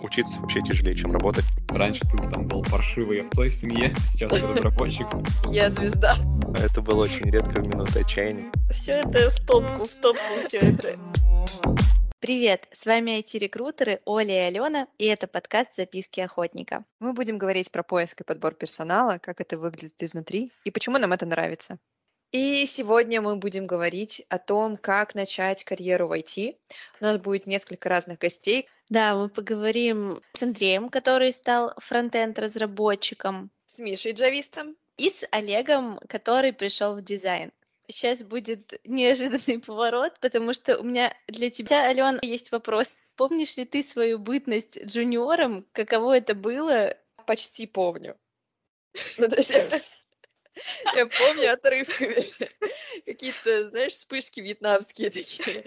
учиться вообще тяжелее, чем работать. Раньше ты там был паршивый овцой в семье, сейчас ты разработчик. Я звезда. Это было очень редко в минуты отчаяния. Все это в топку, в топку все это. Привет, с вами IT-рекрутеры Оля и Алена, и это подкаст «Записки охотника». Мы будем говорить про поиск и подбор персонала, как это выглядит изнутри и почему нам это нравится. И сегодня мы будем говорить о том, как начать карьеру в IT. У нас будет несколько разных гостей. Да, мы поговорим с Андреем, который стал фронтенд-разработчиком, С Мишей Джавистом. и с Олегом, который пришел в дизайн. Сейчас будет неожиданный поворот, потому что у меня для тебя, Алена, есть вопрос. Помнишь ли ты свою бытность джуниором? Каково это было? Почти помню. Ну, то есть я, помню отрывками. Какие-то, знаешь, вспышки вьетнамские такие.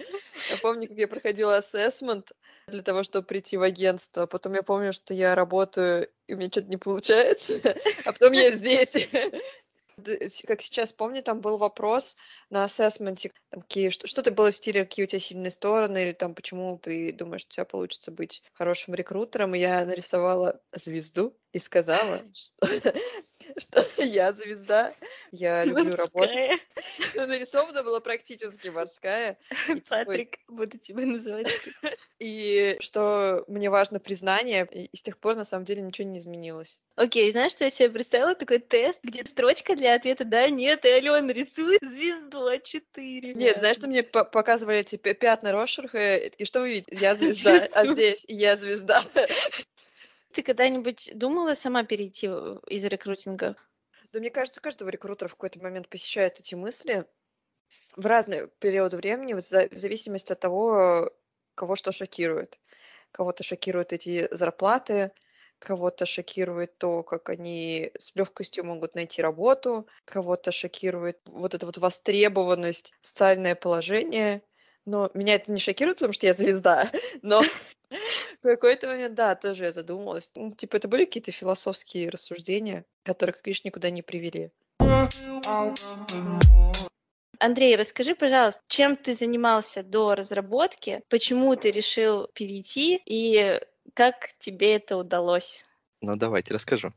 Я помню, как я проходила ассессмент для того, чтобы прийти в агентство. Потом я помню, что я работаю, и у меня что-то не получается. А потом я здесь. Как сейчас помню, там был вопрос на ассессменте, какие, что- что-то было в стиле, какие у тебя сильные стороны, или там, почему ты думаешь, что у тебя получится быть хорошим рекрутером. И я нарисовала звезду и сказала, что, что я звезда, я люблю работать. Ну, нарисована была практически морская. Патрик, буду тебя называть. и что мне важно признание, и, с тех пор на самом деле ничего не изменилось. Окей, знаешь, что я себе представила? Такой тест, где строчка для ответа «да», «нет», и Алена рисует звезду А4. Нет, знаешь, что мне по- показывали эти пя- пятна Рошерха, и что вы видите? Я звезда, а здесь я звезда. Ты когда-нибудь думала сама перейти из рекрутинга? Да мне кажется, каждого рекрутера в какой-то момент посещают эти мысли в разные периоды времени, в зависимости от того, кого что шокирует. Кого-то шокируют эти зарплаты, кого-то шокирует то, как они с легкостью могут найти работу, кого-то шокирует вот эта вот востребованность, социальное положение. Но меня это не шокирует, потому что я звезда, но в какой-то момент, да, тоже я задумалась. Ну, типа, это были какие-то философские рассуждения, которые, как видишь, никуда не привели. Андрей, расскажи, пожалуйста, чем ты занимался до разработки, почему ты решил перейти и как тебе это удалось? Ну, давайте расскажу.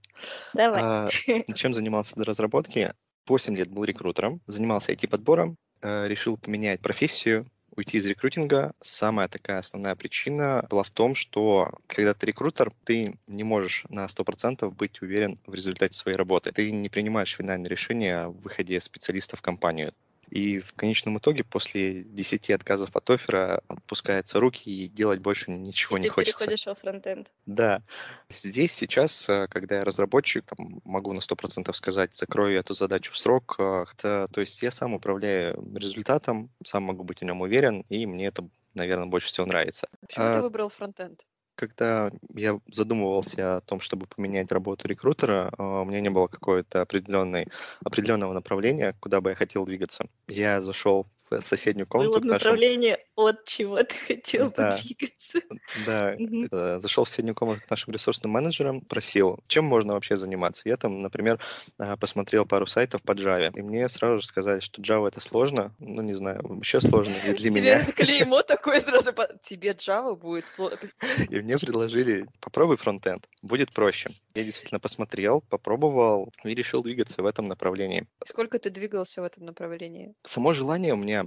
Давай. А, чем занимался до разработки? 8 лет был рекрутером, занимался IT-подбором, э, решил поменять профессию, уйти из рекрутинга. Самая такая основная причина была в том, что когда ты рекрутер, ты не можешь на 100% быть уверен в результате своей работы. Ты не принимаешь финальное решение о выходе специалиста в компанию. И в конечном итоге после 10 отказов от оффера отпускаются руки и делать больше ничего И не ты хочется. переходишь во фронтенд. Да. Здесь сейчас, э, когда я разработчик, там, могу на 100% сказать, закрою эту задачу в срок. э, это- то есть я сам управляю результатом, сам могу быть в нем уверен, и мне это, наверное, больше всего нравится. Почему А, ты выбрал фронтенд? Когда я задумывался о том, чтобы поменять работу рекрутера, э, у меня не было какого-то определенного направления, куда бы я хотел двигаться. Я зашел в соседнюю комнату Было к нашим направление, от чего ты хотел Да. подвигаться. Да, э, зашел в соседнюю комнату к нашим ресурсным менеджерам, просил, чем можно вообще заниматься. Я там, например, а, посмотрел пару сайтов по Java, и мне сразу же сказали, что Java это сложно, ну не знаю, вообще сложно для Тебе меня. клеймо такое сразу. Тебе Java будет сложно. И мне предложили, попробуй фронтенд, будет проще. Я действительно посмотрел, попробовал и решил двигаться в этом направлении. Сколько ты двигался в этом направлении? Само желание у меня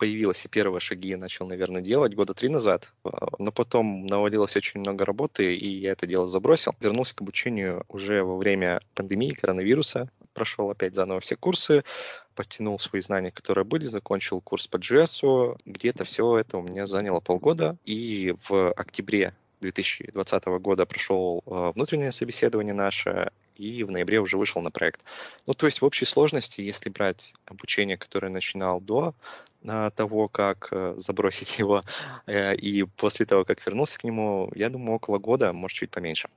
появилось, и первые шаги я начал, наверное, делать года три назад, а, но потом навалилось очень много работы, и я это дело забросил. Вернулся к обучению уже во время пандемии, коронавируса, прошел опять заново все курсы, подтянул свои знания, которые были, закончил курс по JS, где-то все это у меня заняло полгода, и в октябре 2020 года прошел э, внутреннее собеседование наше, и в ноябре уже вышел на проект. Ну, то есть в общей сложности, если брать обучение, которое начинал до а, того, как э, забросить его, э, и после того, как вернулся к нему, я думаю, около года, может, чуть поменьше.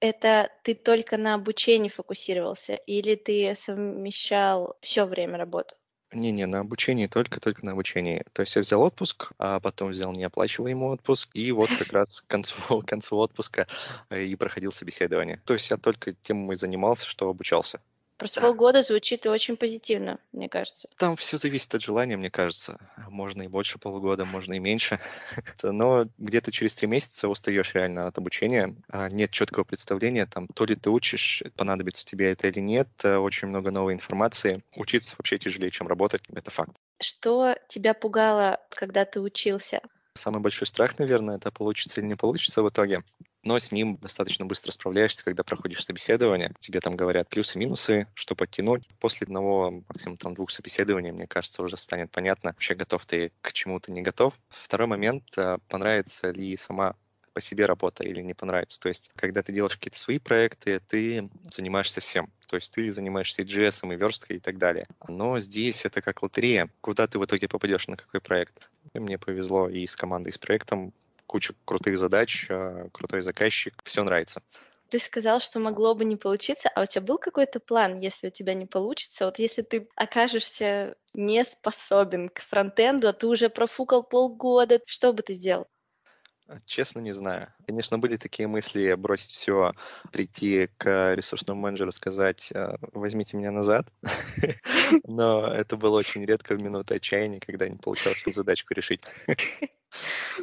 Это ты только на обучении фокусировался или ты совмещал все время работы? Не-не, на обучении, только-только на обучении. То есть я взял отпуск, а потом взял неоплачиваемый отпуск, и вот как раз к концу, к концу отпуска э, и проходил собеседование. То есть я только тем и занимался, что обучался. Просто полгода звучит и очень позитивно, мне кажется. Там все зависит от желания, мне кажется. Можно и больше полугода, можно и меньше. Но где-то через три месяца устаешь реально от обучения. А нет четкого представления, там, то ли ты учишь, понадобится тебе это или нет. Э, очень много новой информации. Учиться вообще тяжелее, чем работать, это факт. Что тебя пугало, когда ты учился? Самый большой страх, наверное, это получится или не получится в итоге но с ним достаточно быстро справляешься, когда проходишь собеседование. Тебе там говорят плюсы-минусы, что подтянуть. После одного, максимум там двух собеседований, мне кажется, уже станет понятно, вообще готов ты к чему-то, не готов. Второй момент, э, понравится ли сама по себе работа или не понравится. То есть, когда ты делаешь какие-то свои проекты, ты занимаешься всем. То есть ты занимаешься и JS, и версткой и так далее. Но здесь это как лотерея. Куда ты в итоге попадешь, на какой проект? И мне повезло и с командой, и с проектом куча крутых задач, а, крутой заказчик, все нравится. Ты сказал, что могло бы не получиться, а у тебя был какой-то план, если у тебя не получится? Вот если ты окажешься не способен к фронтенду, а ты уже профукал полгода, что бы ты сделал? Честно, не знаю. Конечно, были такие мысли бросить все, прийти к ресурсному менеджеру, сказать, «А, возьмите меня назад. Но это было очень редко в минуты отчаяния, когда не получалось задачку решить.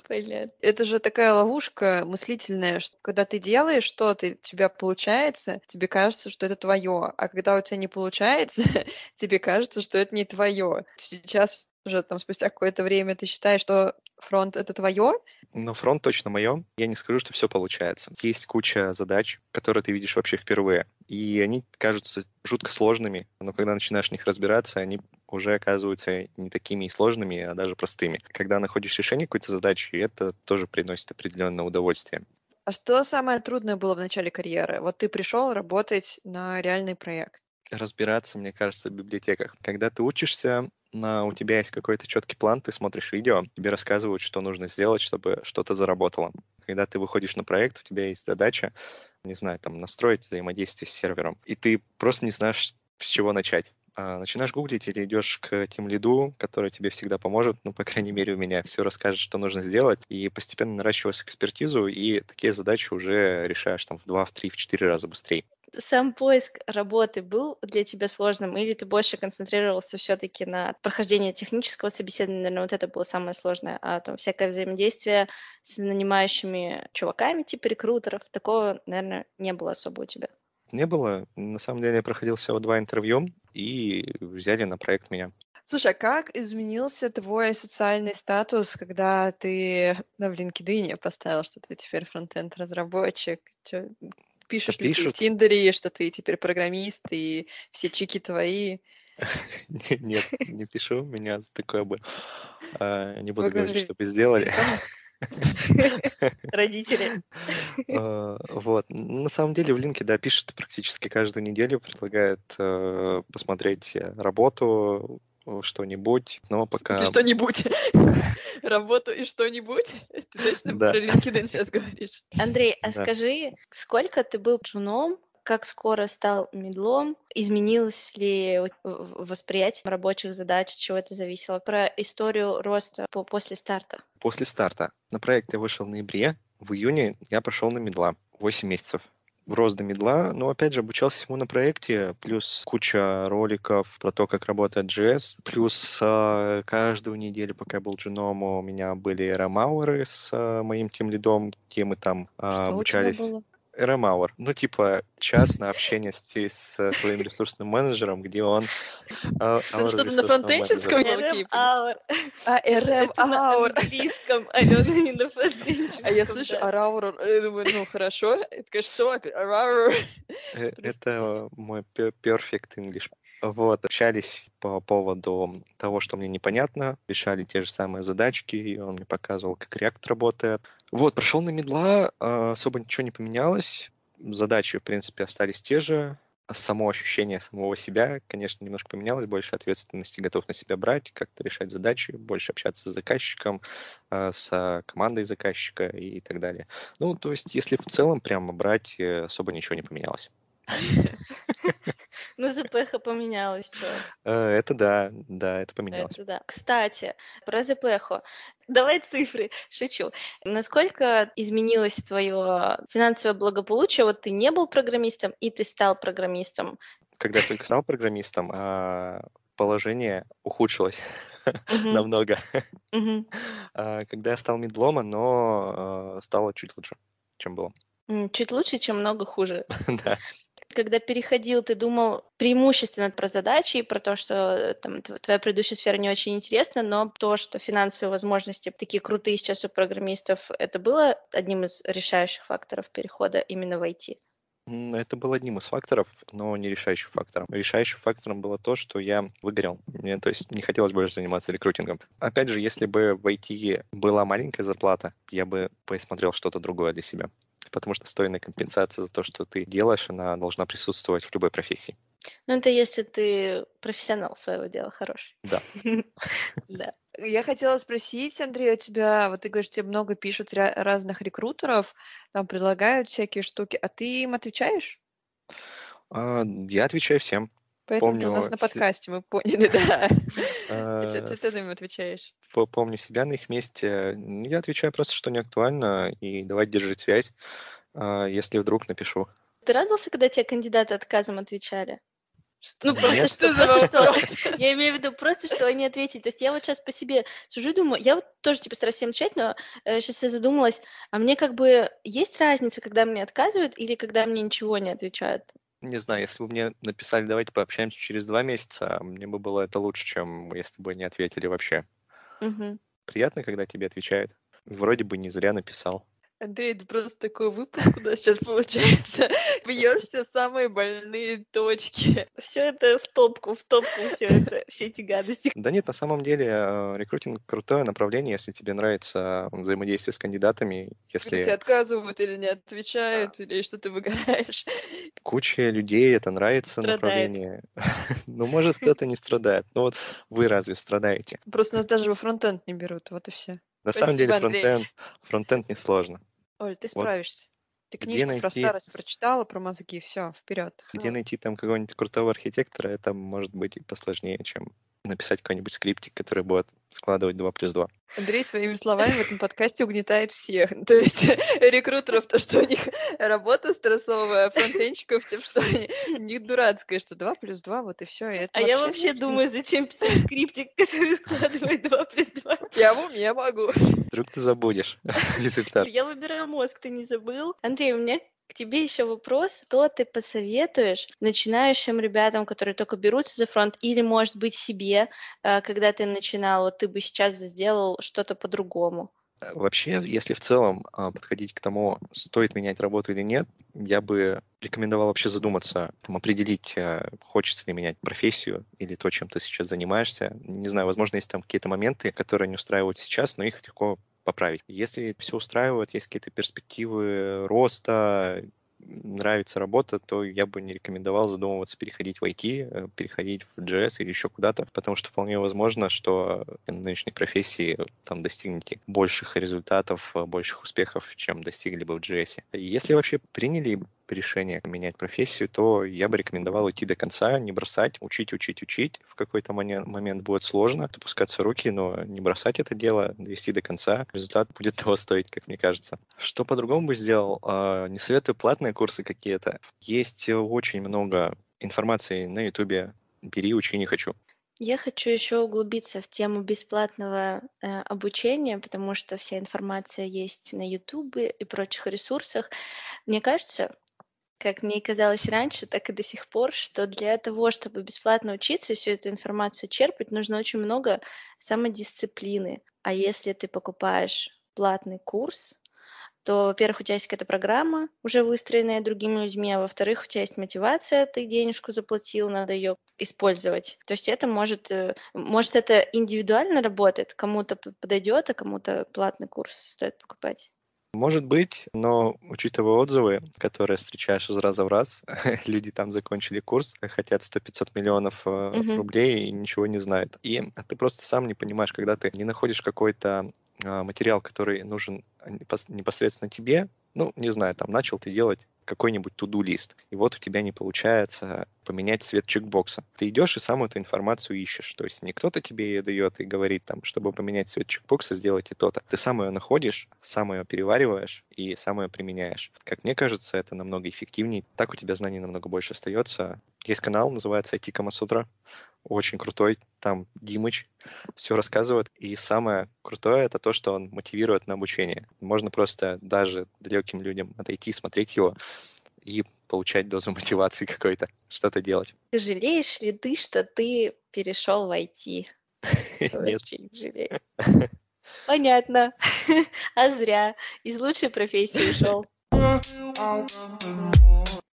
Понятно. Это же такая ловушка мыслительная, что когда ты делаешь что-то, у тебя получается, тебе кажется, что это твое. А когда у тебя не получается, тебе кажется, что это не твое. Сейчас уже там спустя какое-то время ты считаешь, что фронт это твое? Ну, фронт точно мое. Я не скажу, что все получается. Есть куча задач, которые ты видишь вообще впервые. И они кажутся жутко сложными, но когда начинаешь в них разбираться, они уже оказываются не такими сложными, а даже простыми. Когда находишь решение какой-то задачи, это тоже приносит определенное удовольствие. А что самое трудное было в начале карьеры? Вот ты пришел работать на реальный проект. Разбираться, мне кажется, в библиотеках. Когда ты учишься, на, у тебя есть какой-то четкий план, ты смотришь видео, тебе рассказывают, что нужно сделать, чтобы что-то заработало. Когда ты выходишь на проект, у тебя есть задача, не знаю, там, настроить взаимодействие с сервером, и ты просто не знаешь, с чего начать. А, начинаешь гуглить или идешь к тем лиду, который тебе всегда поможет, ну, по крайней мере, у меня все расскажет, что нужно сделать, и постепенно наращиваешь экспертизу, и такие задачи уже решаешь там в два, в три, в четыре раза быстрее сам поиск работы был для тебя сложным, или ты больше концентрировался все-таки на прохождении технического собеседования, наверное, вот это было самое сложное, а там всякое взаимодействие с нанимающими чуваками, типа рекрутеров, такого, наверное, не было особо у тебя? Не было. На самом деле я проходил всего два интервью, и взяли на проект меня. Слушай, а как изменился твой социальный статус, когда ты ну, в LinkedIn поставил, что ты теперь фронтенд Пишешь ли ты в Тиндере, что ты теперь программист, и все чики твои? Нет, не пишу, меня такое бы а, не буду говорить, что бы сделали. Родители. А, вот. На самом деле в линке, да, пишут практически каждую неделю, предлагают э, посмотреть работу, что-нибудь, но пока... Что-нибудь. Работу и что-нибудь. Ты точно про LinkedIn сейчас говоришь. Андрей, а скажи, сколько ты был джуном, как скоро стал медлом, изменилось ли восприятие рабочих задач, от чего это зависело? Про историю роста по, после старта. После старта. На проект я вышел в ноябре, в июне я пошел на медла. 8 месяцев в до медла, но опять же обучался всему на проекте, плюс куча роликов про то, как работает JS, плюс э, каждую неделю, пока я был джуном, у меня были ремауэры с э, моим тем лидом, где мы там э, обучались. было? RM Hour. Ну, типа, час на общение с, с своим ресурсным менеджером, где он... Uh, Что-то на фронтенческом RM Hour. А, RM Hour. на английском, Алена, не на фронтенческом. А я слышу Араур, я думаю, ну, хорошо. Это что? Это мой perfect English. Вот, общались по поводу того, что мне непонятно, решали те же самые задачки, и он мне показывал, как React работает. Вот, прошел на медла, а, особо ничего не поменялось, задачи, в принципе, остались те же, само ощущение самого себя, конечно, немножко поменялось, больше ответственности готов на себя брать, как-то решать задачи, больше общаться с заказчиком, а, с командой заказчика и так далее. Ну, то есть, если в целом прямо брать, э, особо ничего не поменялось. Ну, ЗПХ поменялось, что? Э, это да, да, это поменялось. Это да. Кстати, про ЗПХ. Давай цифры, шучу. Насколько изменилось твое финансовое благополучие? Вот ты не был программистом, и ты стал программистом. когда я только стал программистом, а, положение ухудшилось Мгм, намного. А, Когда я стал медлома, но а, стало чуть лучше, чем было. Чуть лучше, чем много хуже. Да. Когда переходил, ты думал преимущественно про задачи и про то, что э, там, тв- твоя предыдущая сфера не очень интересна, но то, что финансовые возможности такие крутые сейчас у программистов, это было одним из решающих факторов перехода именно в IT. Это был одним из факторов, но не решающим фактором. Решающим фактором было то, что я выгорел. Мне, то есть, не хотелось больше заниматься рекрутингом. Опять же, если бы в IT была маленькая зарплата, я бы посмотрел что-то другое для себя. Потому что стойная компенсация за то, что ты делаешь, она должна присутствовать в любой профессии. Ну, это если ты профессионал своего дела хороший. Да. Да. Я хотела спросить, Андрей, у тебя, вот ты говоришь, тебе много пишут разных рекрутеров, там предлагают всякие штуки, а ты им отвечаешь? А, Я отвечаю всем. Поэтому ты у нас Помню на подкасте, мы поняли, да. Что ты с- им отвечаешь? по- Помню себя на их месте. Ну, Я отвечаю просто, что не актуально, и давайте держать связь, а, если вдруг напишу. Ты радовался, когда тебе кандидаты отказом отвечали? Ну, просто Нет. что, за вопрос? я имею в виду просто, что они ответили. То есть я вот сейчас по себе сужу и думаю, я вот тоже типа стараюсь всем отвечать, но сейчас я задумалась, а мне как бы есть разница, когда мне отказывают или когда мне ничего не отвечают? Не знаю, если бы мне написали, давайте пообщаемся через два месяца, мне бы было это лучше, чем если бы не ответили вообще. Мгм. Приятно, когда тебе отвечают. Вроде бы не зря написал. Андрей, это просто такой выпуск у нас сейчас получается. Бьешься самые больные точки. Все это в топку, в топку все это, все эти гадости. Да нет, на самом деле э, рекрутинг крутое направление, если тебе нравится взаиодействие с кандидатами, Когда тебе если отказывают или не отвечают, или что ты выгораешь. куча людей это нравится Страдает. направление. Ну, может, кто-то не страдает. Ну вот вы разве страдаете? Просто нас даже во фронтенд не берут, вот и все. На самом деле Спасибо, Андрей. фронтенд, фронтенд несложно. Оль, ты Вот справишься. Ты где книжку про найти- старость прочитала, про мозги, все, вперед. Где найти там какого-нибудь крутого архитектора, это может быть и посложнее, чем написать какой-нибудь скриптик, который будет складывать 2 плюс 2. Андрей своими словами в этом подкасте угнетает всех. То есть рекрутеров, то, что у них работа стрессовая, а фронтенщиков тем, что они, у них дурацкое, что 2 плюс 2, вот и все. А я вообще думаю, зачем писать скриптик, который складывает 2 плюс 2? Я уме могу. Вдруг ты забудешь результат. Я выбираю мозг, ты не забыл? Андрей, у меня к тебе еще вопрос. Что ты посоветуешь начинающим ребятам, которые только берутся за фронт, или, может быть, себе, э, когда ты начинал, вот ты бы сейчас сделал что-то по-другому? Э, Вообще, если в целом а, подходить к тому, стоит менять работу или нет, я бы рекомендовал вообще задуматься, там, определить, э, хочется ли менять профессию или то, чем ты сейчас занимаешься. Не знаю, возможно, есть там какие-то моменты, которые не устраивают сейчас, но их легко поправить. Если все устраивает, есть какие-то перспективы роста, нравится работа, то я бы не рекомендовал задумываться переходить в IT, э, переходить в JS или еще куда-то, потому что вполне возможно, что в нынешней профессии там достигнете больших результатов, э, больших успехов, чем достигли бы в JS. Если вообще приняли решение менять профессию, то я бы рекомендовал идти до конца, не бросать, учить, учить, учить. В какой-то момен- момент будет сложно, опускаться руки, но не бросать это дело, довести до конца. Результат будет того стоить, как мне кажется. Что по-другому бы сделал? А, Не советую платные курсы какие-то. Есть очень много информации на Ютубе. Бери, учи, не хочу. Я хочу еще углубиться в тему бесплатного э, обучения, потому что вся информация есть на Ютубе и прочих ресурсах. Мне кажется, как мне казалось раньше, так и до сих пор, что для того, чтобы бесплатно учиться и всю эту информацию черпать, нужно очень много самодисциплины. А если ты покупаешь платный курс, то, во-первых, у тебя есть какая-то программа, уже выстроенная другими людьми, а во-вторых, у тебя есть мотивация, ты денежку заплатил, надо ее использовать. То есть это может, э, может это индивидуально работает, кому-то подойдет, а кому-то платный курс стоит покупать. Может быть, но учитывая отзывы, которые встречаешь из раза в раз, люди там закончили курс, хотят 100-500 миллионов э, рублей и ничего не знают. И ты просто сам не понимаешь, когда ты не находишь какой-то а, материал, который нужен непос- непосредственно тебе, ну, не знаю, там, начал ты делать какой-нибудь туду-лист. И вот у тебя не получается поменять цвет чекбокса. Ты идешь и сам эту информацию ищешь. То есть не кто-то тебе ее дает и говорит, там, чтобы поменять цвет чекбокса, сделайте то-то. Ты сам ее находишь, сам ее перевариваешь и сам ее применяешь. Как мне кажется, это намного эффективнее. Так у тебя знаний намного больше остается. Есть канал, называется IT Камасутра. Очень крутой. Там Димыч все рассказывает. И самое крутое это то, что он мотивирует на обучение. Можно просто даже далеким людям отойти, смотреть его и получать дозу мотивации какой-то, что-то делать. Жалеешь ли ты, что ты перешел в IT? Нет. Очень жалею. Понятно. А зря. Из лучшей профессии ушел.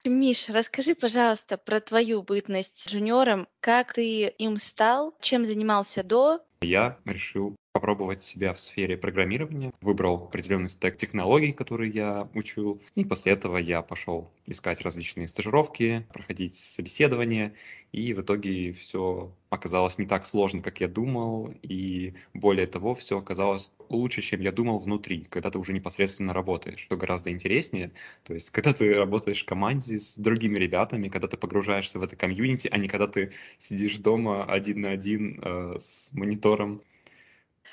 Миш, расскажи, пожалуйста, про твою бытность джуниором. Как ты им стал? Чем занимался до? Я решил попробовать себя в сфере программирования, выбрал определенный стек технологий, которые я учил, и после этого я пошел искать различные стажировки, проходить собеседования, и в итоге все оказалось не так сложно, как я думал, и более того, все оказалось лучше, чем я думал внутри, когда ты уже непосредственно работаешь, что гораздо интереснее, то есть когда ты работаешь в команде с другими ребятами, когда ты погружаешься в это комьюнити, а не когда ты сидишь дома один на один э, с монитором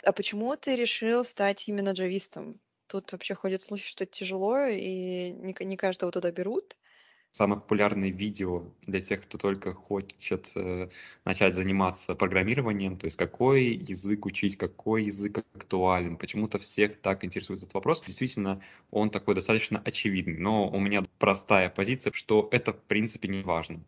а почему ты решил стать именно джавистом? Тут вообще ходят слухи, что это тяжело, и не, не каждого туда берут. Самое популярное видео для тех, кто только хочет э, начать заниматься программированием, то есть какой язык учить, какой язык актуален. Почему-то всех так интересует этот вопрос. Действительно, он такой достаточно очевидный, но у меня простая позиция, что это в принципе не важно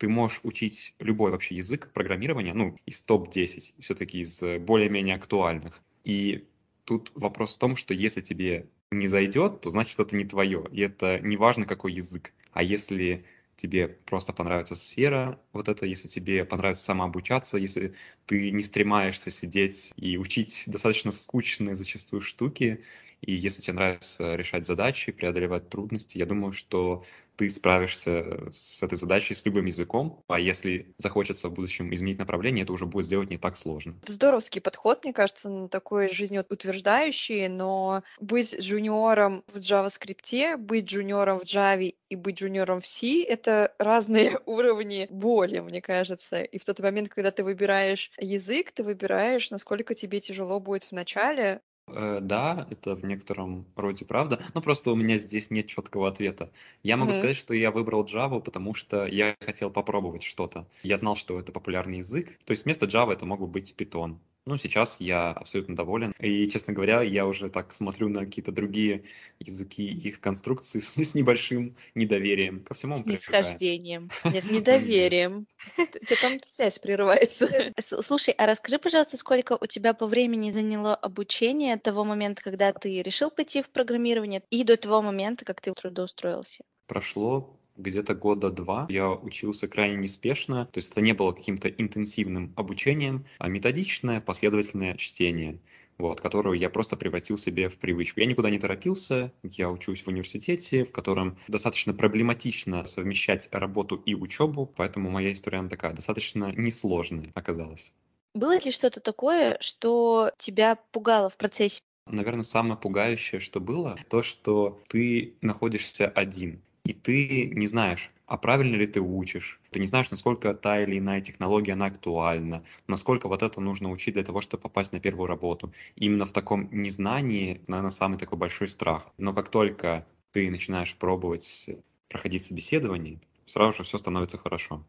ты можешь учить любой вообще язык программирования, ну, из топ-10, все-таки из э, более-менее актуальных. И тут вопрос в том, что если тебе не зайдет, то значит это не твое. И это не важно, какой язык. А если тебе просто понравится сфера, вот это, если тебе понравится самообучаться, если ты не стремаешься сидеть и учить достаточно скучные зачастую штуки, и если тебе нравится решать задачи, преодолевать трудности, я думаю, что ты справишься с этой задачей с любым языком, а если захочется в будущем изменить направление, это уже будет сделать не так сложно. Это здоровский подход, мне кажется, такой жизнеутверждающий, но быть джуниором в JavaScript, быть джуниором в Java и быть джуниором в C — это разные уровни боли, мне кажется. И в тот момент, когда ты выбираешь язык, ты выбираешь, насколько тебе тяжело будет в начале, да, это в некотором роде правда. Но просто у меня здесь нет четкого ответа. Я могу Мгм. сказать, что я выбрал Java, потому что я хотел попробовать что-то. Я знал, что это популярный язык. То есть вместо Java это мог бы быть Python. Ну, сейчас я абсолютно доволен. И, честно говоря, я уже так смотрю на какие-то другие языки, их конструкции с, с небольшим недоверием. Ко всему С нисхождением. Нет, недоверием. У тебя там связь прерывается. С- Слушай, а расскажи, пожалуйста, сколько у тебя по времени заняло обучение от того момента, когда ты решил пойти в программирование, и до того момента, как ты трудоустроился? Прошло где-то года два. Я учился крайне неспешно, то есть это не было каким-то интенсивным обучением, а методичное, последовательное чтение вот, которую я просто превратил себе в привычку. Я никуда не торопился, я учусь в университете, в котором достаточно проблематично совмещать работу и учебу, поэтому моя история она такая, достаточно несложная оказалась. Было ли что-то такое, что тебя пугало в процессе? Наверное, самое пугающее, что было, то, что ты находишься один и ты не знаешь, а правильно ли ты учишь, ты не знаешь, насколько та или иная технология, она актуальна, насколько вот это нужно учить для того, чтобы попасть на первую работу. Именно в таком незнании, наверное, самый такой большой страх. Но как только ты начинаешь пробовать проходить собеседование, сразу же все становится хорошо.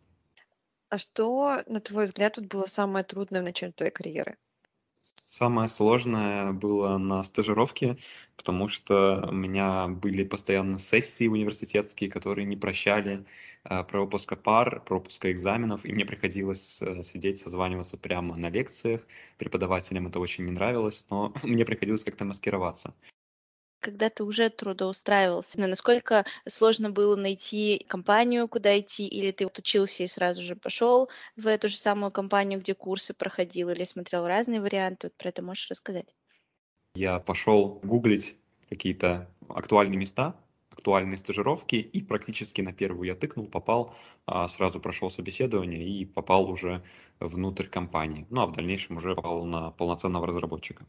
А что, на твой взгляд, тут было самое трудное в начале твоей карьеры? Самое сложное было на стажировке, потому что у меня были постоянно сессии университетские, которые не прощали э, пропуска пар, пропуска экзаменов, и мне приходилось э, сидеть, созваниваться прямо на лекциях. Преподавателям это очень не нравилось, но мне приходилось как-то маскироваться когда ты уже трудоустраивался, насколько сложно было найти компанию, куда идти, или ты учился и сразу же пошел в эту же самую компанию, где курсы проходил, или смотрел разные варианты, вот про это можешь рассказать? Я пошел гуглить какие-то актуальные места, актуальные стажировки, и практически на первую я тыкнул, попал, а сразу прошел собеседование и попал уже внутрь компании. Ну а в дальнейшем уже попал на полноценного разработчика.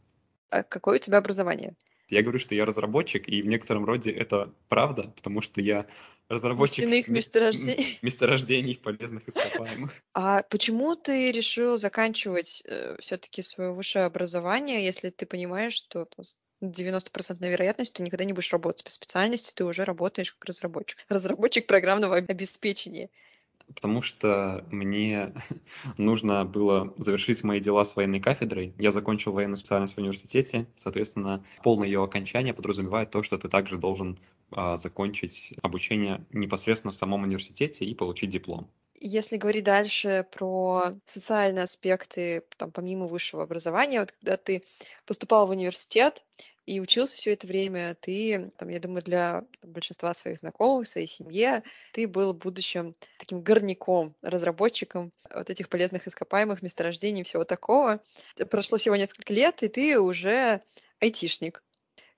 А какое у тебя образование? Я говорю, что я разработчик, и в некотором роде это правда, потому что я разработчик Нефтяных ме- месторождений. месторождений полезных ископаемых. А почему ты решил заканчивать все-таки свое высшее образование, если ты понимаешь, что там с 90% вероятность ты никогда не будешь работать по специальности, ты уже работаешь как разработчик. Разработчик программного обеспечения. Потому что мне нужно было завершить мои дела с военной кафедрой. Я закончил военную специальность в университете. Соответственно, полное ее окончание подразумевает то, что ты также должен а, закончить обучение непосредственно в самом университете и получить диплом. Если говорить дальше про социальные аспекты, там, помимо высшего образования, вот когда ты поступал в университет и учился все это время, ты, там, я думаю, для большинства своих знакомых, своей семье, ты был будущим таким горняком, разработчиком вот этих полезных ископаемых месторождений и всего такого. Прошло всего несколько лет, и ты уже айтишник.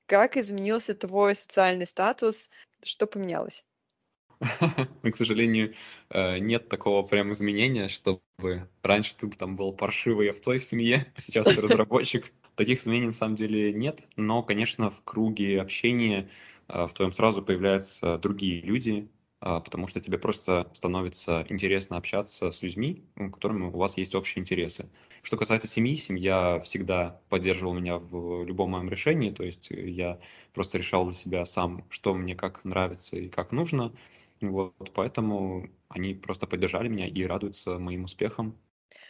Как изменился твой социальный статус? Что поменялось? Но, к сожалению, э, нет такого прям изменения, чтобы раньше ты там был паршивой овцой в семье, а сейчас ты разработчик. Таких изменений на самом деле нет, но, конечно, в круге общения э, в твоем сразу появляются другие люди, а, потому что тебе просто становится интересно общаться с людьми, у которыми у вас есть общие интересы. Что касается семьи, семья всегда поддерживала меня в любом моем решении, то есть я просто решал для себя сам, что мне как нравится и как нужно, вот, поэтому они просто поддержали меня и радуются моим успехам.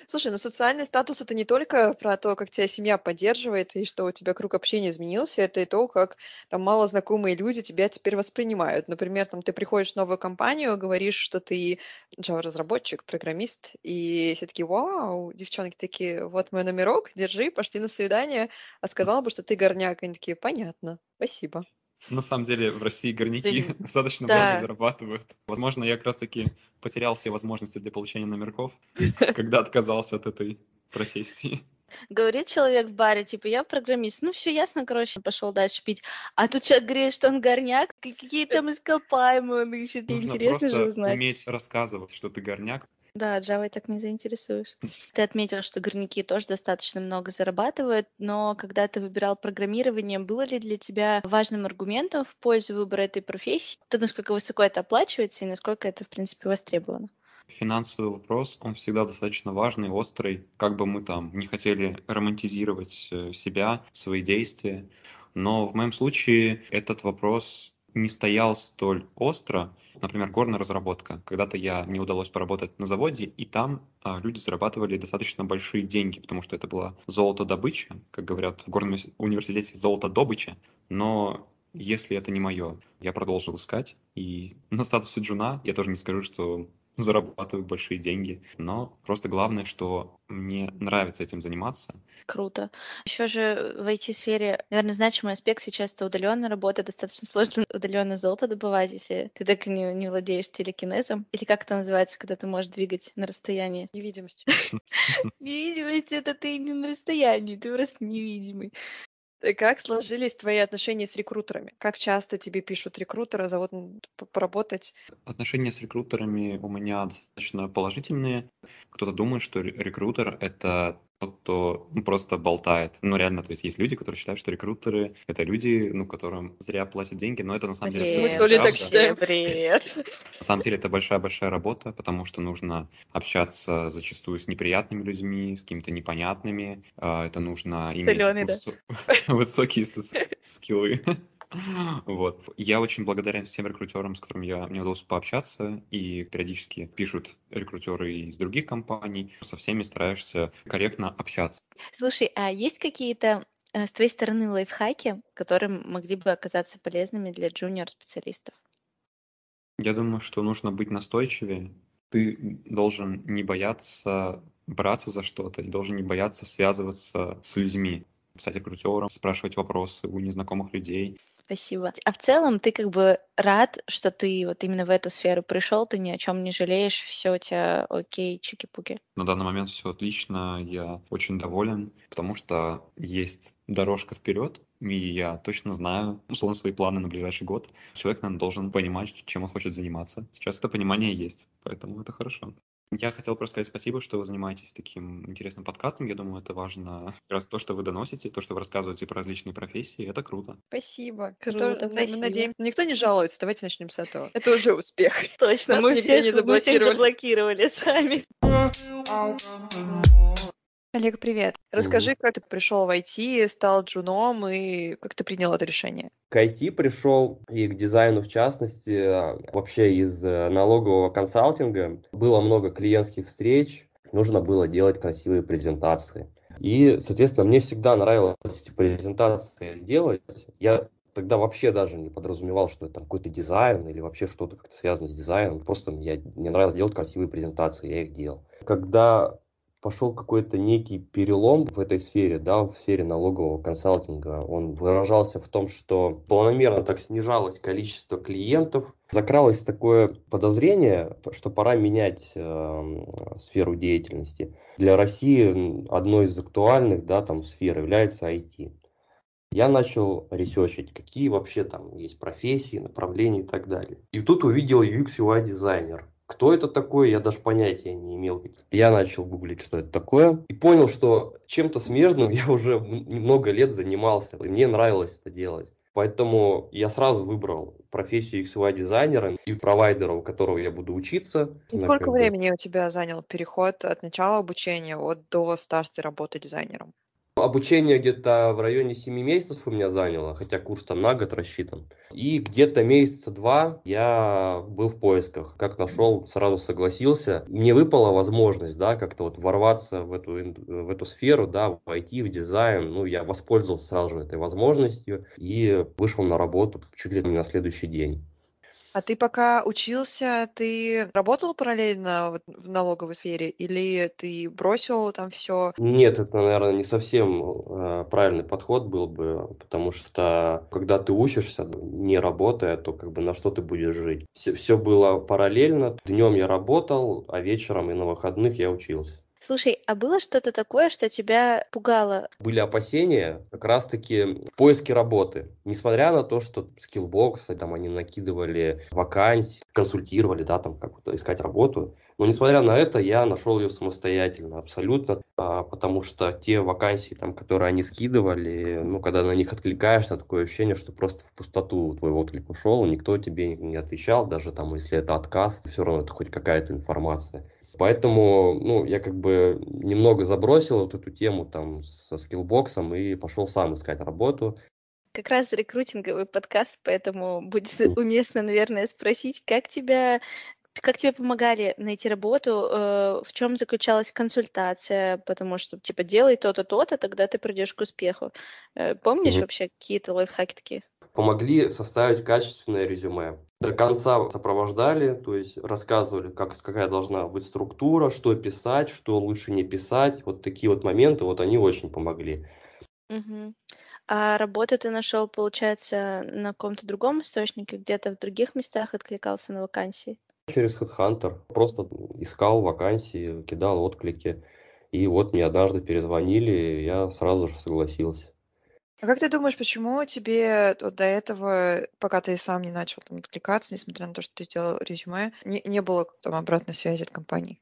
Слушай, ну социальный статус это не только про то, как тебя семья поддерживает и что у тебя круг общения изменился, это и то, как там мало знакомые люди тебя теперь воспринимают. Например, там ты приходишь в новую компанию, говоришь, что ты Java-разработчик, программист, и все такие, вау, девчонки такие, вот мой номерок, держи, пошли на свидание, а сказала бы, что ты горняк, они такие, понятно, спасибо. На самом деле в России горняки Блин, достаточно да. много зарабатывают. Возможно, я как раз-таки потерял все возможности для получения номерков, когда отказался от этой профессии. Говорит человек в баре, типа, я программист. Ну, все ясно, короче, пошел дальше пить. А тут человек говорит, что он горняк, какие там ископаемые он ищет. Нужно Интересно же узнать. уметь рассказывать, что ты горняк. Да, Java так не заинтересуешь. Ты отметил, что горняки тоже достаточно много зарабатывают, но когда ты выбирал программирование, было ли для тебя важным аргументом в пользу выбора этой профессии? То, насколько высоко это оплачивается и насколько это, в принципе, востребовано? Финансовый вопрос, он всегда достаточно важный, острый. Как бы мы там не хотели романтизировать э, себя, свои действия, но в моем случае этот вопрос не стоял столь остро. Например, горная разработка. Когда-то я не удалось поработать на заводе, и там а, люди зарабатывали достаточно большие деньги, потому что это была золотодобыча, как говорят в горном уни- университете, золотодобыча. Но если это не мое, я продолжил искать. И на статусе джуна я тоже не скажу, что зарабатываю большие деньги. Но просто главное, что мне нравится этим заниматься. Круто. Еще же в IT-сфере, наверное, значимый аспект сейчас это удаленная работа. Достаточно сложно удаленно золото добывать, если ты так не, не владеешь телекинезом. Или как это называется, когда ты можешь двигать на расстоянии? Невидимость. Невидимость — это ты не на расстоянии, ты просто невидимый. Э, Как сложились твои отношения с рекрутерами? Как часто тебе пишут рекрутеры, зовут поработать? Отношения с рекрутерами у меня достаточно положительные. Кто-то думает, что ре- рекрутер — это кто ну, просто болтает. Ну, реально, то есть есть люди, которые считают, что рекрутеры — это люди, ну, которым зря платят деньги, но это на самом деле Мы с Олей так считаем. бред. На самом деле это большая-большая работа, потому что нужно общаться зачастую с неприятными людьми, с какими-то непонятными. А, Это нужно иметь да. высокие скиллы. Вот. Я очень благодарен всем рекрутерам, с которыми я, мне удалось пообщаться, и периодически пишут рекрутеры из других компаний. Со всеми стараешься корректно общаться. Слушай, а есть какие-то э, с твоей стороны лайфхаки, которые могли бы оказаться полезными для джуниор-специалистов? Я думаю, что нужно быть настойчивее. Ты должен не бояться браться за что-то, и должен не бояться связываться с людьми, писать рекрутерам, спрашивать вопросы у незнакомых людей. Спасибо. А в целом ты как бы рад, что ты вот именно в эту сферу пришел, ты ни о чем не жалеешь, все у тебя окей, чики-пуки. На данный момент все отлично, я очень доволен, потому что есть дорожка вперед, и я точно знаю, условно, свои планы на ближайший год. Человек, наверное, должен понимать, чем он хочет заниматься. Сейчас это понимание есть, поэтому это хорошо. Я хотел просто сказать спасибо, что вы занимаетесь таким интересным подкастом. Я думаю, это важно. Как раз то, что вы доносите, то, что вы рассказываете про различные профессии, это круто. Спасибо. Круто, мы- спасибо. Мы надеемся. Никто не жалуется. Давайте начнем с этого. Это уже успех. Точно, мы всех, не мы всех заблокировали. заблокировали сами. Олег, привет. Расскажи, как ты пришел в IT, стал джуном и как ты принял это решение? К IT пришел и к дизайну в частности, а, вообще из э, налогового консалтинга. Было много клиентских встреч, нужно было делать красивые презентации. И, соответственно, мне всегда нравилось эти презентации делать. Я тогда вообще даже не подразумевал, что это какой-то дизайн или вообще что-то как-то связано с дизайном. Просто я, мне нравилось делать красивые презентации, я их делал. Когда пошел какой-то некий перелом в этой сфере, да, в сфере налогового консалтинга. Он выражался в том, что планомерно так снижалось количество клиентов, закралось такое подозрение, что пора менять э, сферу деятельности. Для России одной из актуальных, да, там сфер является IT. Я начал ресерчить, какие вообще там есть профессии, направления и так далее. И тут увидел UX UI дизайнер. Кто это такой, я даже понятия не имел. Я начал гуглить, что это такое, и понял, что чем-то смежным я уже много лет занимался, и мне нравилось это делать. Поэтому я сразу выбрал профессию UX дизайнера и провайдера, у которого я буду учиться. И сколько времени у тебя занял переход от начала обучения от до старта работы дизайнером? Обучение где-то в районе 7 месяцев у меня заняло, хотя курс там на год рассчитан. И где-то месяца два я был в поисках. Как нашел, сразу согласился. Мне выпала возможность, да, как-то вот ворваться в эту, в эту сферу, да, в IT, в дизайн. Ну, я воспользовался сразу же этой возможностью и вышел на работу чуть ли не на следующий день. А ты пока учился, ты работал параллельно в налоговой сфере или ты бросил там все? Нет, это, наверное, не совсем э, правильный подход был бы, потому что когда ты учишься, не работая, то как бы на что ты будешь жить? Все, было параллельно. Днем я работал, а вечером и на выходных я учился. Слушай, а было что-то такое, что тебя пугало? Были опасения как раз-таки в поиске работы. Несмотря на то, что Skillbox, там они накидывали вакансии, консультировали, да, там как искать работу. Но несмотря на это, я нашел ее самостоятельно, абсолютно, а, потому что те вакансии, там, которые они скидывали, ну, когда на них откликаешься, такое ощущение, что просто в пустоту твой отклик ушел, никто тебе не отвечал, даже там, если это отказ, все равно это хоть какая-то информация. Поэтому, ну, я как бы немного забросил вот эту тему там со скиллбоксом и пошел сам искать работу. Как раз рекрутинговый подкаст, поэтому будет уместно, наверное, спросить, как тебя как тебе помогали найти работу, э, в чем заключалась консультация, потому что, типа, делай то-то, то-то, тогда ты придешь к успеху. Э, Помнишь Мгм. вообще какие-то лайфхаки такие? Помогли составить качественное резюме. До конца сопровождали, то есть рассказывали, как, какая должна быть структура, что писать, что лучше не писать. Вот такие вот моменты, вот они очень помогли. Мгм. А работу ты нашел, получается, на каком-то другом источнике, где-то в других местах откликался на вакансии? Через HeadHunter просто искал вакансии, кидал отклики. И вот мне однажды перезвонили, я сразу же согласился. А как ты думаешь, почему тебе вот до этого, пока ты сам не начал там откликаться, несмотря на то, что ты сделал резюме, не, не было там обратной связи от компании?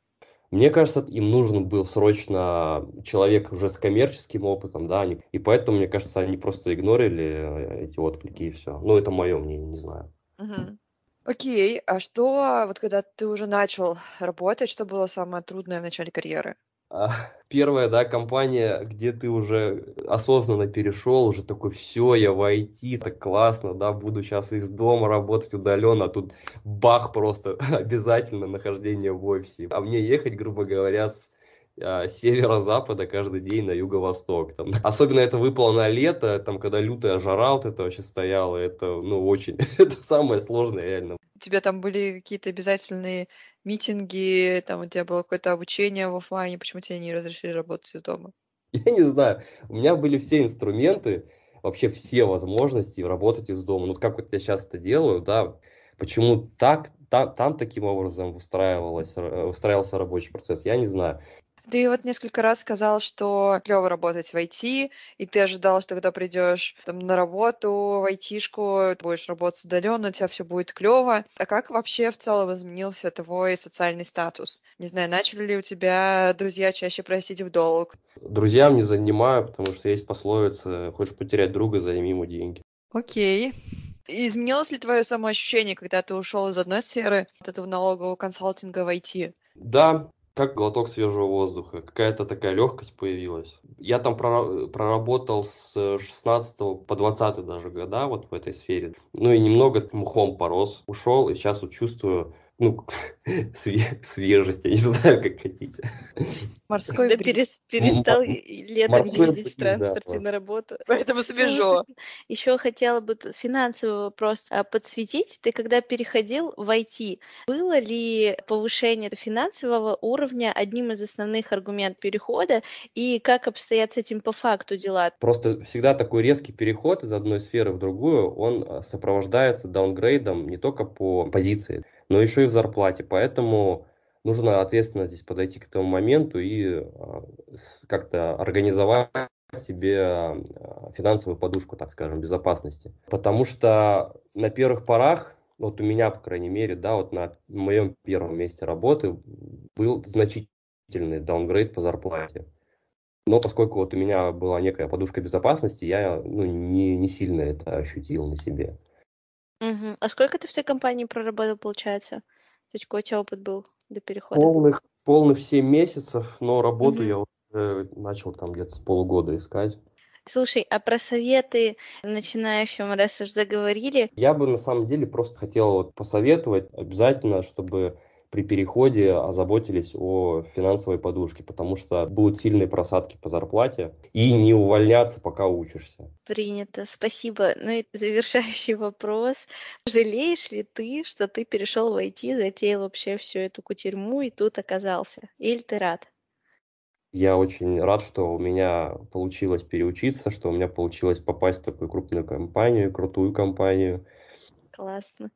Мне кажется, им нужен был срочно человек уже с коммерческим опытом, да, они- и поэтому, мне кажется, они просто игнорили э, эти отклики и все. Ну, это мое мнение, не знаю. Мгм. Окей, а что, вот когда ты уже начал работать, что было самое трудное в начале карьеры? А, Первая, да, компания, где ты уже осознанно перешел, уже такой, все, я в IT, так классно, да, буду сейчас из дома работать удаленно, а тут бах просто, обязательно нахождение в офисе. А мне ехать, грубо говоря, с а, северо-запада каждый день на юго-восток. Там. Особенно это выпало на лето, там, когда лютая жара вот это вообще стояла, это, ну, очень, это самое сложное реально. У тебя там были какие-то обязательные митинги, там у тебя было какое-то обучение в оффлайне, почему тебе не разрешили работать из дома? Я не знаю, у меня были все инструменты, вообще все возможности работать из дома. Ну, как вот я сейчас это делаю, да, почему так, та- там таким образом устраивалось, устраивался рабочий процесс, я не знаю. Ты вот несколько раз сказал, что клево работать в IT, и ты ожидал, что когда придешь там, на работу в айтишку, ты будешь работать удаленно, у тебя все будет клево. А как вообще в целом изменился твой социальный статус? Не знаю, начали ли у тебя друзья чаще просить в долг? Друзьям не занимаю, потому что есть пословица «хочешь потерять друга, займи ему деньги». Окей. Изменилось ли твое самоощущение, когда ты ушел из одной сферы, от этого налогового консалтинга в IT? Да, как глоток свежего воздуха. Какая-то такая легкость появилась. Я там проработал с 16 по 20 даже года вот в этой сфере. Ну и немного мухом порос. Ушел и сейчас вот чувствую ну, свежесть, я не знаю, как хотите. Морской да бриз. перестал летом ездить в транспорте на работу. Поэтому свежо. Еще хотела бы финансовый вопрос а, подсветить. Ты когда переходил в IT, было ли повышение финансового уровня одним из основных аргументов перехода, и как обстоят с этим по факту дела? Просто всегда такой резкий переход из одной сферы в другую, он а, сопровождается даунгрейдом не только по позиции, но еще и в зарплате. Поэтому нужно ответственно здесь подойти к этому моменту и а, как-то организовать себе а, финансовую подушку, так скажем, безопасности. Потому что на первых порах, вот у меня, по крайней мере, да, вот на моем первом месте работы был значительный даунгрейд по зарплате. Но поскольку вот у меня была некая подушка безопасности, я ну, не, не сильно это ощутил на себе. Мгм. А сколько ты в той компании проработал, получается? То есть какой у тебя опыт был до перехода? Полных, полных 7 месяцев, но работу Мгм. я уже начал там где-то с полгода искать. Слушай, а про советы начинающим, раз уж заговорили, Я бы на самом деле просто хотел вот посоветовать обязательно, чтобы при переходе озаботились о финансовой подушке, потому что будут сильные просадки по зарплате и не увольняться, пока учишься. принято, спасибо. Ну и завершающий вопрос. Жалеешь ли ты, что ты перешел в IT, затеял вообще всю эту кутерьму и тут оказался? Или ты рад? Я очень рад, что у меня получилось переучиться, что у меня получилось попасть в такую крупную компанию, крутую компанию. Классно.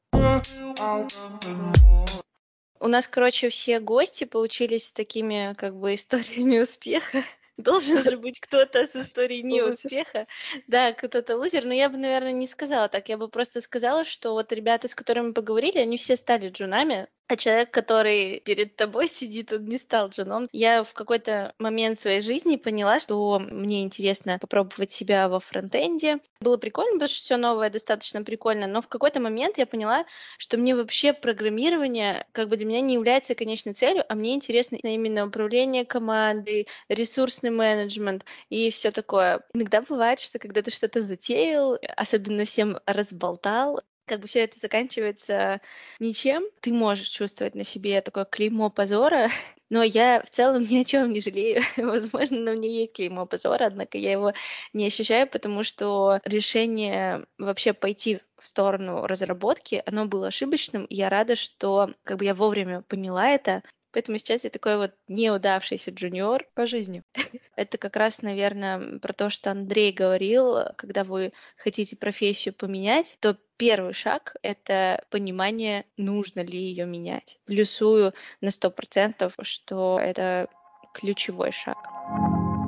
У нас, короче, все гости получились такими как бы историями успеха. Должен же быть кто-то с историей неуспеха. Да, кто-то лузер. Но я бы, наверное, не сказала так. Я бы просто сказала, что вот ребята, с которыми поговорили, они все стали джунами. А человек, который перед тобой сидит, он не стал джуном. Я в какой-то момент своей жизни поняла, что мне интересно попробовать себя во фронтенде. Было прикольно, потому что все новое достаточно прикольно, но в какой-то момент я поняла, что мне вообще программирование как бы для меня не является конечной целью, а мне интересно именно управление командой, ресурсный менеджмент и все такое. Иногда бывает, что когда ты что-то затеял, особенно всем разболтал, как бы все это заканчивается ничем. Ты можешь чувствовать на себе такое клеймо позора, но я в целом ни о чем не жалею. Возможно, на мне есть клеймо позора, однако я его не ощущаю, потому что решение вообще пойти в сторону разработки, оно было ошибочным, я рада, что как бы я вовремя поняла это, Поэтому сейчас я такой вот неудавшийся джуниор. По жизни. Это как раз, наверное, про то, что Андрей говорил, когда вы хотите профессию поменять, то первый шаг — это понимание, нужно ли ее менять. Плюсую на сто процентов, что это ключевой шаг.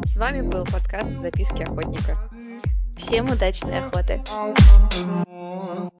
С вами был подкаст «Записки охотника». Всем удачной охоты!